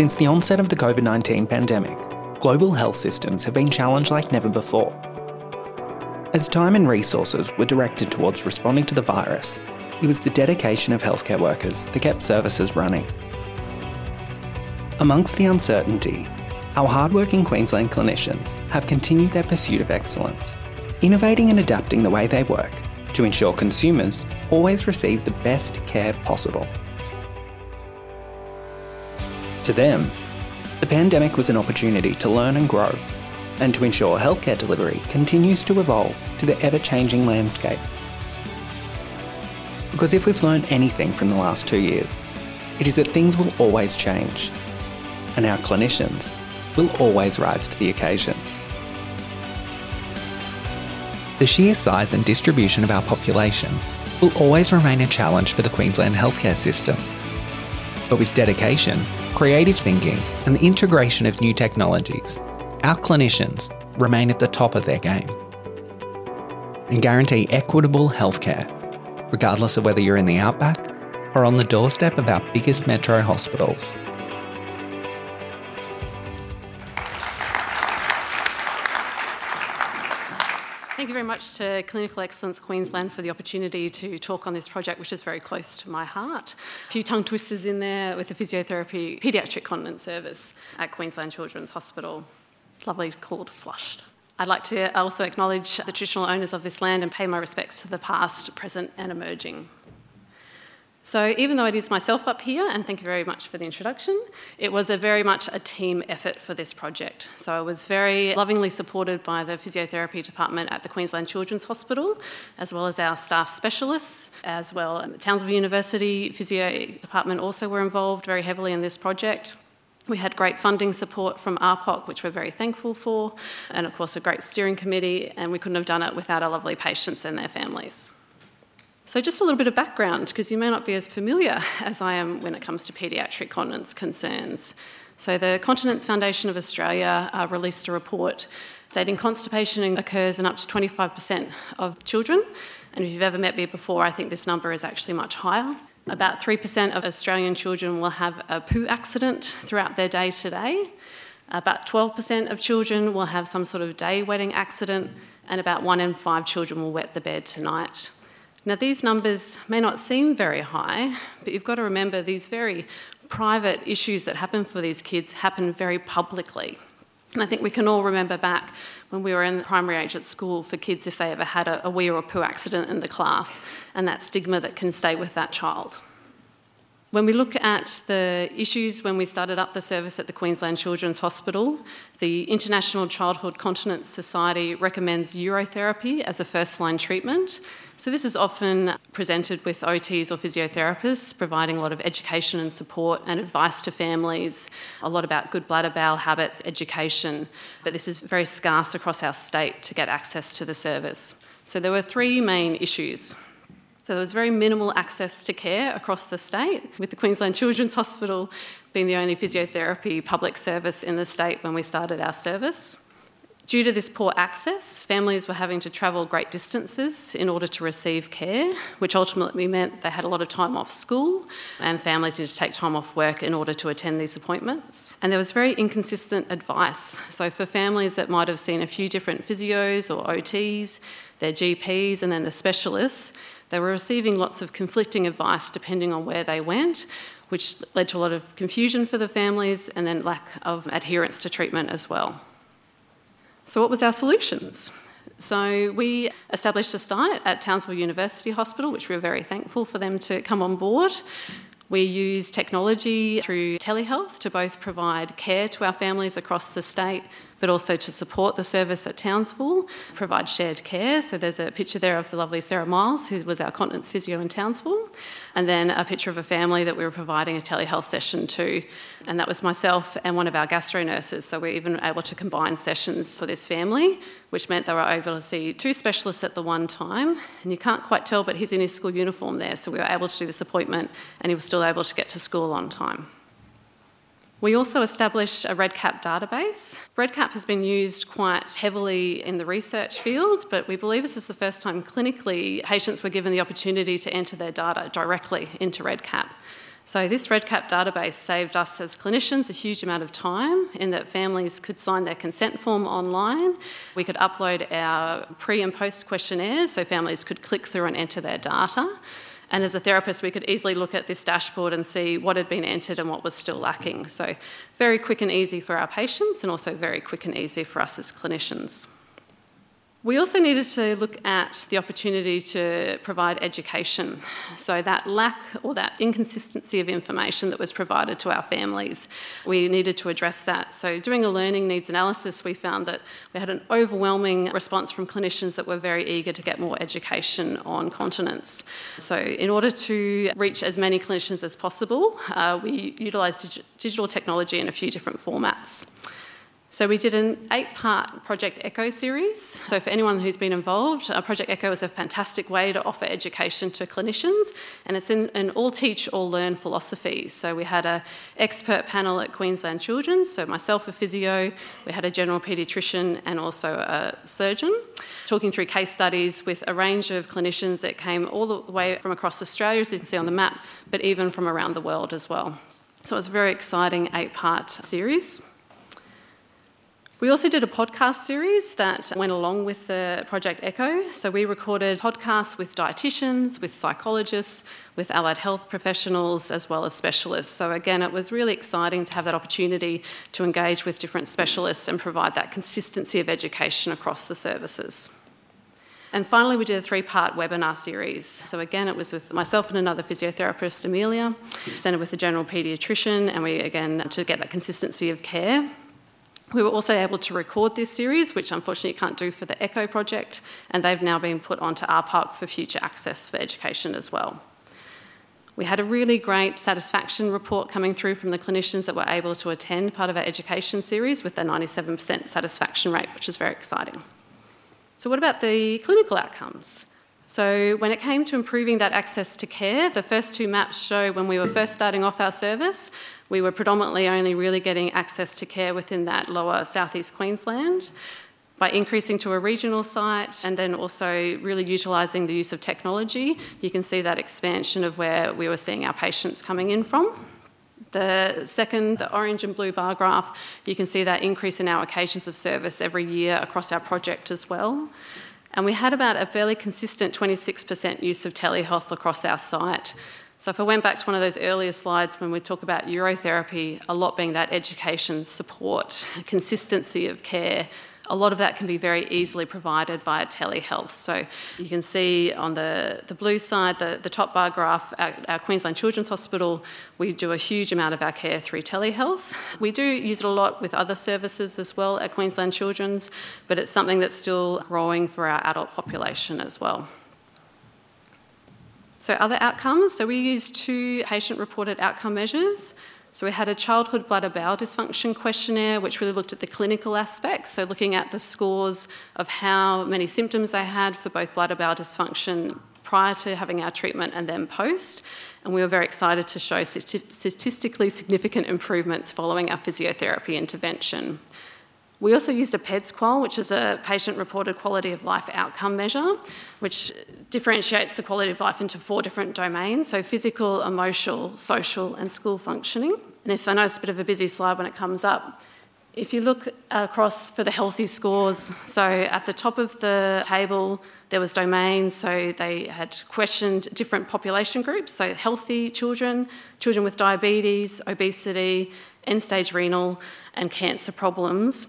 Since the onset of the COVID 19 pandemic, global health systems have been challenged like never before. As time and resources were directed towards responding to the virus, it was the dedication of healthcare workers that kept services running. Amongst the uncertainty, our hardworking Queensland clinicians have continued their pursuit of excellence, innovating and adapting the way they work to ensure consumers always receive the best care possible. To them, the pandemic was an opportunity to learn and grow, and to ensure healthcare delivery continues to evolve to the ever changing landscape. Because if we've learned anything from the last two years, it is that things will always change, and our clinicians will always rise to the occasion. The sheer size and distribution of our population will always remain a challenge for the Queensland healthcare system. But with dedication, creative thinking, and the integration of new technologies, our clinicians remain at the top of their game and guarantee equitable healthcare, regardless of whether you're in the outback or on the doorstep of our biggest metro hospitals. You very much to Clinical Excellence Queensland for the opportunity to talk on this project, which is very close to my heart. A few tongue twisters in there with the physiotherapy paediatric continence service at Queensland Children's Hospital, lovely called Flushed. I'd like to also acknowledge the traditional owners of this land and pay my respects to the past, present, and emerging. So, even though it is myself up here, and thank you very much for the introduction, it was a very much a team effort for this project. So, I was very lovingly supported by the physiotherapy department at the Queensland Children's Hospital, as well as our staff specialists, as well. The Townsville University physio department also were involved very heavily in this project. We had great funding support from ARPOC, which we're very thankful for, and of course, a great steering committee, and we couldn't have done it without our lovely patients and their families. So, just a little bit of background, because you may not be as familiar as I am when it comes to paediatric continence concerns. So, the Continence Foundation of Australia uh, released a report stating constipation occurs in up to 25% of children. And if you've ever met me before, I think this number is actually much higher. About 3% of Australian children will have a poo accident throughout their day to day. About 12% of children will have some sort of day wetting accident, and about one in five children will wet the bed tonight. Now, these numbers may not seem very high, but you've got to remember these very private issues that happen for these kids happen very publicly. And I think we can all remember back when we were in primary age at school for kids if they ever had a, a wee or a poo accident in the class and that stigma that can stay with that child. When we look at the issues when we started up the service at the Queensland Children's Hospital, the International Childhood Continence Society recommends urotherapy as a first line treatment. So, this is often presented with OTs or physiotherapists, providing a lot of education and support and advice to families, a lot about good bladder bowel habits, education. But this is very scarce across our state to get access to the service. So, there were three main issues so there was very minimal access to care across the state, with the Queensland Children's Hospital being the only physiotherapy public service in the state when we started our service. Due to this poor access, families were having to travel great distances in order to receive care, which ultimately meant they had a lot of time off school and families needed to take time off work in order to attend these appointments. And there was very inconsistent advice. So, for families that might have seen a few different physios or OTs, their GPs, and then the specialists, they were receiving lots of conflicting advice depending on where they went, which led to a lot of confusion for the families and then lack of adherence to treatment as well. So, what was our solutions? So, we established a site at Townsville University Hospital, which we were very thankful for them to come on board. We use technology through telehealth to both provide care to our families across the state but also to support the service at Townsville, provide shared care. So there's a picture there of the lovely Sarah Miles, who was our continence physio in Townsville, and then a picture of a family that we were providing a telehealth session to. And that was myself and one of our gastro nurses. So we are even able to combine sessions for this family, which meant they were able to see two specialists at the one time. And you can't quite tell, but he's in his school uniform there. So we were able to do this appointment and he was still able to get to school on time. We also established a REDCap database. REDCap has been used quite heavily in the research field, but we believe this is the first time clinically patients were given the opportunity to enter their data directly into REDCap. So, this REDCap database saved us as clinicians a huge amount of time in that families could sign their consent form online. We could upload our pre and post questionnaires so families could click through and enter their data. And as a therapist, we could easily look at this dashboard and see what had been entered and what was still lacking. So, very quick and easy for our patients, and also very quick and easy for us as clinicians. We also needed to look at the opportunity to provide education. So, that lack or that inconsistency of information that was provided to our families, we needed to address that. So, doing a learning needs analysis, we found that we had an overwhelming response from clinicians that were very eager to get more education on continence. So, in order to reach as many clinicians as possible, uh, we utilised dig- digital technology in a few different formats. So we did an eight-part Project Echo series. So for anyone who's been involved, Project Echo is a fantastic way to offer education to clinicians, and it's in an all teach, all learn philosophy. So we had an expert panel at Queensland Children's, so myself a physio, we had a general paediatrician and also a surgeon, talking through case studies with a range of clinicians that came all the way from across Australia, as you can see on the map, but even from around the world as well. So it was a very exciting eight-part series. We also did a podcast series that went along with the Project Echo. So we recorded podcasts with dietitians, with psychologists, with allied health professionals, as well as specialists. So again, it was really exciting to have that opportunity to engage with different specialists and provide that consistency of education across the services. And finally, we did a three part webinar series. So, again, it was with myself and another physiotherapist, Amelia, presented with a general paediatrician, and we, again, to get that consistency of care. We were also able to record this series, which unfortunately you can't do for the ECHO project, and they've now been put onto RPALC for future access for education as well. We had a really great satisfaction report coming through from the clinicians that were able to attend part of our education series with a 97% satisfaction rate, which is very exciting. So, what about the clinical outcomes? So, when it came to improving that access to care, the first two maps show when we were first starting off our service, we were predominantly only really getting access to care within that lower southeast Queensland. By increasing to a regional site and then also really utilising the use of technology, you can see that expansion of where we were seeing our patients coming in from. The second, the orange and blue bar graph, you can see that increase in our occasions of service every year across our project as well. And we had about a fairly consistent 26% use of telehealth across our site. So, if I went back to one of those earlier slides when we talk about urotherapy, a lot being that education, support, consistency of care, a lot of that can be very easily provided via telehealth. So you can see on the, the blue side, the, the top bar graph, our, our Queensland Children's Hospital, we do a huge amount of our care through telehealth. We do use it a lot with other services as well at Queensland Children's, but it's something that's still growing for our adult population as well. So, other outcomes. So, we use two patient reported outcome measures. So we had a childhood bladder bowel dysfunction questionnaire, which really looked at the clinical aspects, so looking at the scores of how many symptoms they had for both bladder bowel dysfunction prior to having our treatment and then post. And we were very excited to show statistically significant improvements following our physiotherapy intervention. We also used a PEDS-QoL, which is a patient reported quality of life outcome measure, which differentiates the quality of life into four different domains so physical, emotional, social, and school functioning. And if I know it's a bit of a busy slide when it comes up, if you look across for the healthy scores, so at the top of the table, there was domains, so they had questioned different population groups, so healthy children, children with diabetes, obesity, end stage renal, and cancer problems.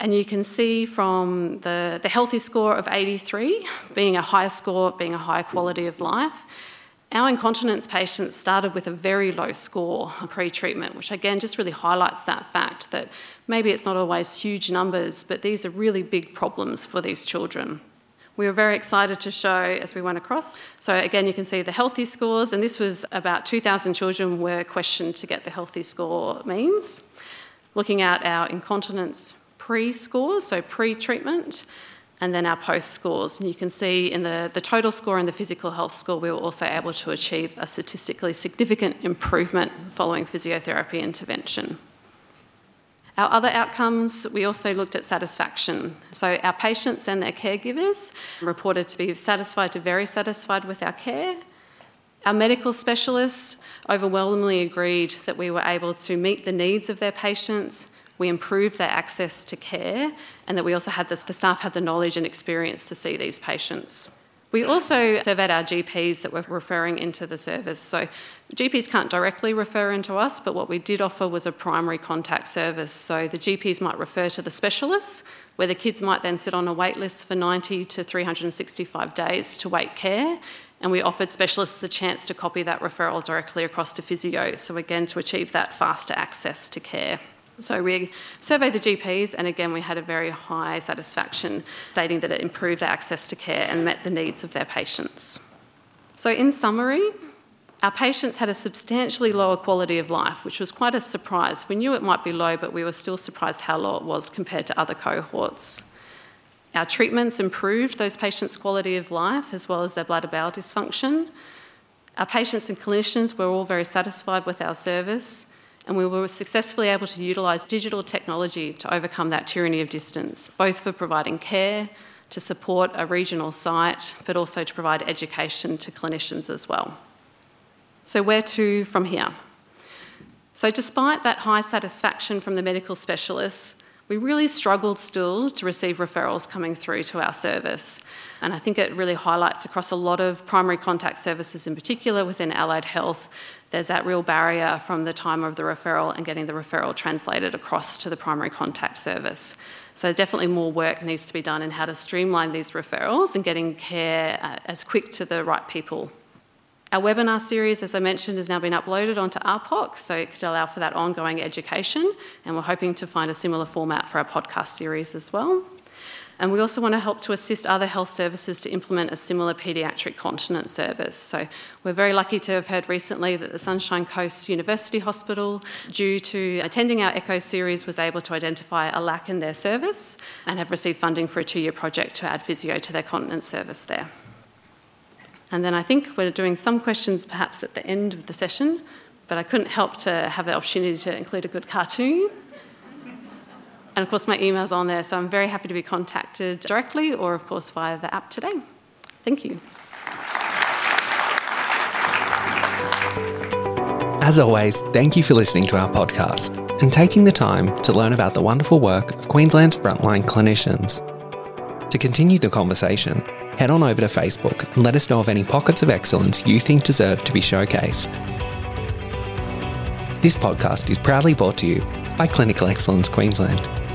And you can see from the, the healthy score of 83 being a high score, being a high quality of life. Our incontinence patients started with a very low score pre treatment, which again just really highlights that fact that maybe it's not always huge numbers, but these are really big problems for these children. We were very excited to show as we went across. So, again, you can see the healthy scores, and this was about 2,000 children were questioned to get the healthy score means. Looking at our incontinence pre scores, so pre treatment, and then our post scores. And you can see in the, the total score and the physical health score, we were also able to achieve a statistically significant improvement following physiotherapy intervention. Our other outcomes, we also looked at satisfaction. So, our patients and their caregivers reported to be satisfied to very satisfied with our care. Our medical specialists overwhelmingly agreed that we were able to meet the needs of their patients, we improved their access to care, and that we also had the, the staff had the knowledge and experience to see these patients. We also surveyed our GPs that were referring into the service. So GPs can't directly refer into us, but what we did offer was a primary contact service. So the GPs might refer to the specialists, where the kids might then sit on a wait list for 90 to 365 days to wait care. And we offered specialists the chance to copy that referral directly across to physio. So again, to achieve that faster access to care. So we surveyed the GPs, and again, we had a very high satisfaction, stating that it improved their access to care and met the needs of their patients. So, in summary, our patients had a substantially lower quality of life, which was quite a surprise. We knew it might be low, but we were still surprised how low it was compared to other cohorts. Our treatments improved those patients' quality of life as well as their bladder bowel dysfunction. Our patients and clinicians were all very satisfied with our service, and we were successfully able to utilise digital technology to overcome that tyranny of distance, both for providing care, to support a regional site, but also to provide education to clinicians as well. So, where to from here? So, despite that high satisfaction from the medical specialists, we really struggled still to receive referrals coming through to our service. And I think it really highlights across a lot of primary contact services, in particular within allied health, there's that real barrier from the time of the referral and getting the referral translated across to the primary contact service. So, definitely more work needs to be done in how to streamline these referrals and getting care uh, as quick to the right people our webinar series, as I mentioned, has now been uploaded onto ARPOC, so it could allow for that ongoing education, and we're hoping to find a similar format for our podcast series as well. And we also want to help to assist other health services to implement a similar paediatric continence service. So we're very lucky to have heard recently that the Sunshine Coast University Hospital, due to attending our ECHO series, was able to identify a lack in their service and have received funding for a two year project to add physio to their continence service there. And then I think we're doing some questions perhaps at the end of the session, but I couldn't help to have the opportunity to include a good cartoon. And of course, my email's on there, so I'm very happy to be contacted directly or, of course, via the app today. Thank you. As always, thank you for listening to our podcast and taking the time to learn about the wonderful work of Queensland's frontline clinicians. To continue the conversation, head on over to Facebook and let us know of any pockets of excellence you think deserve to be showcased. This podcast is proudly brought to you by Clinical Excellence Queensland.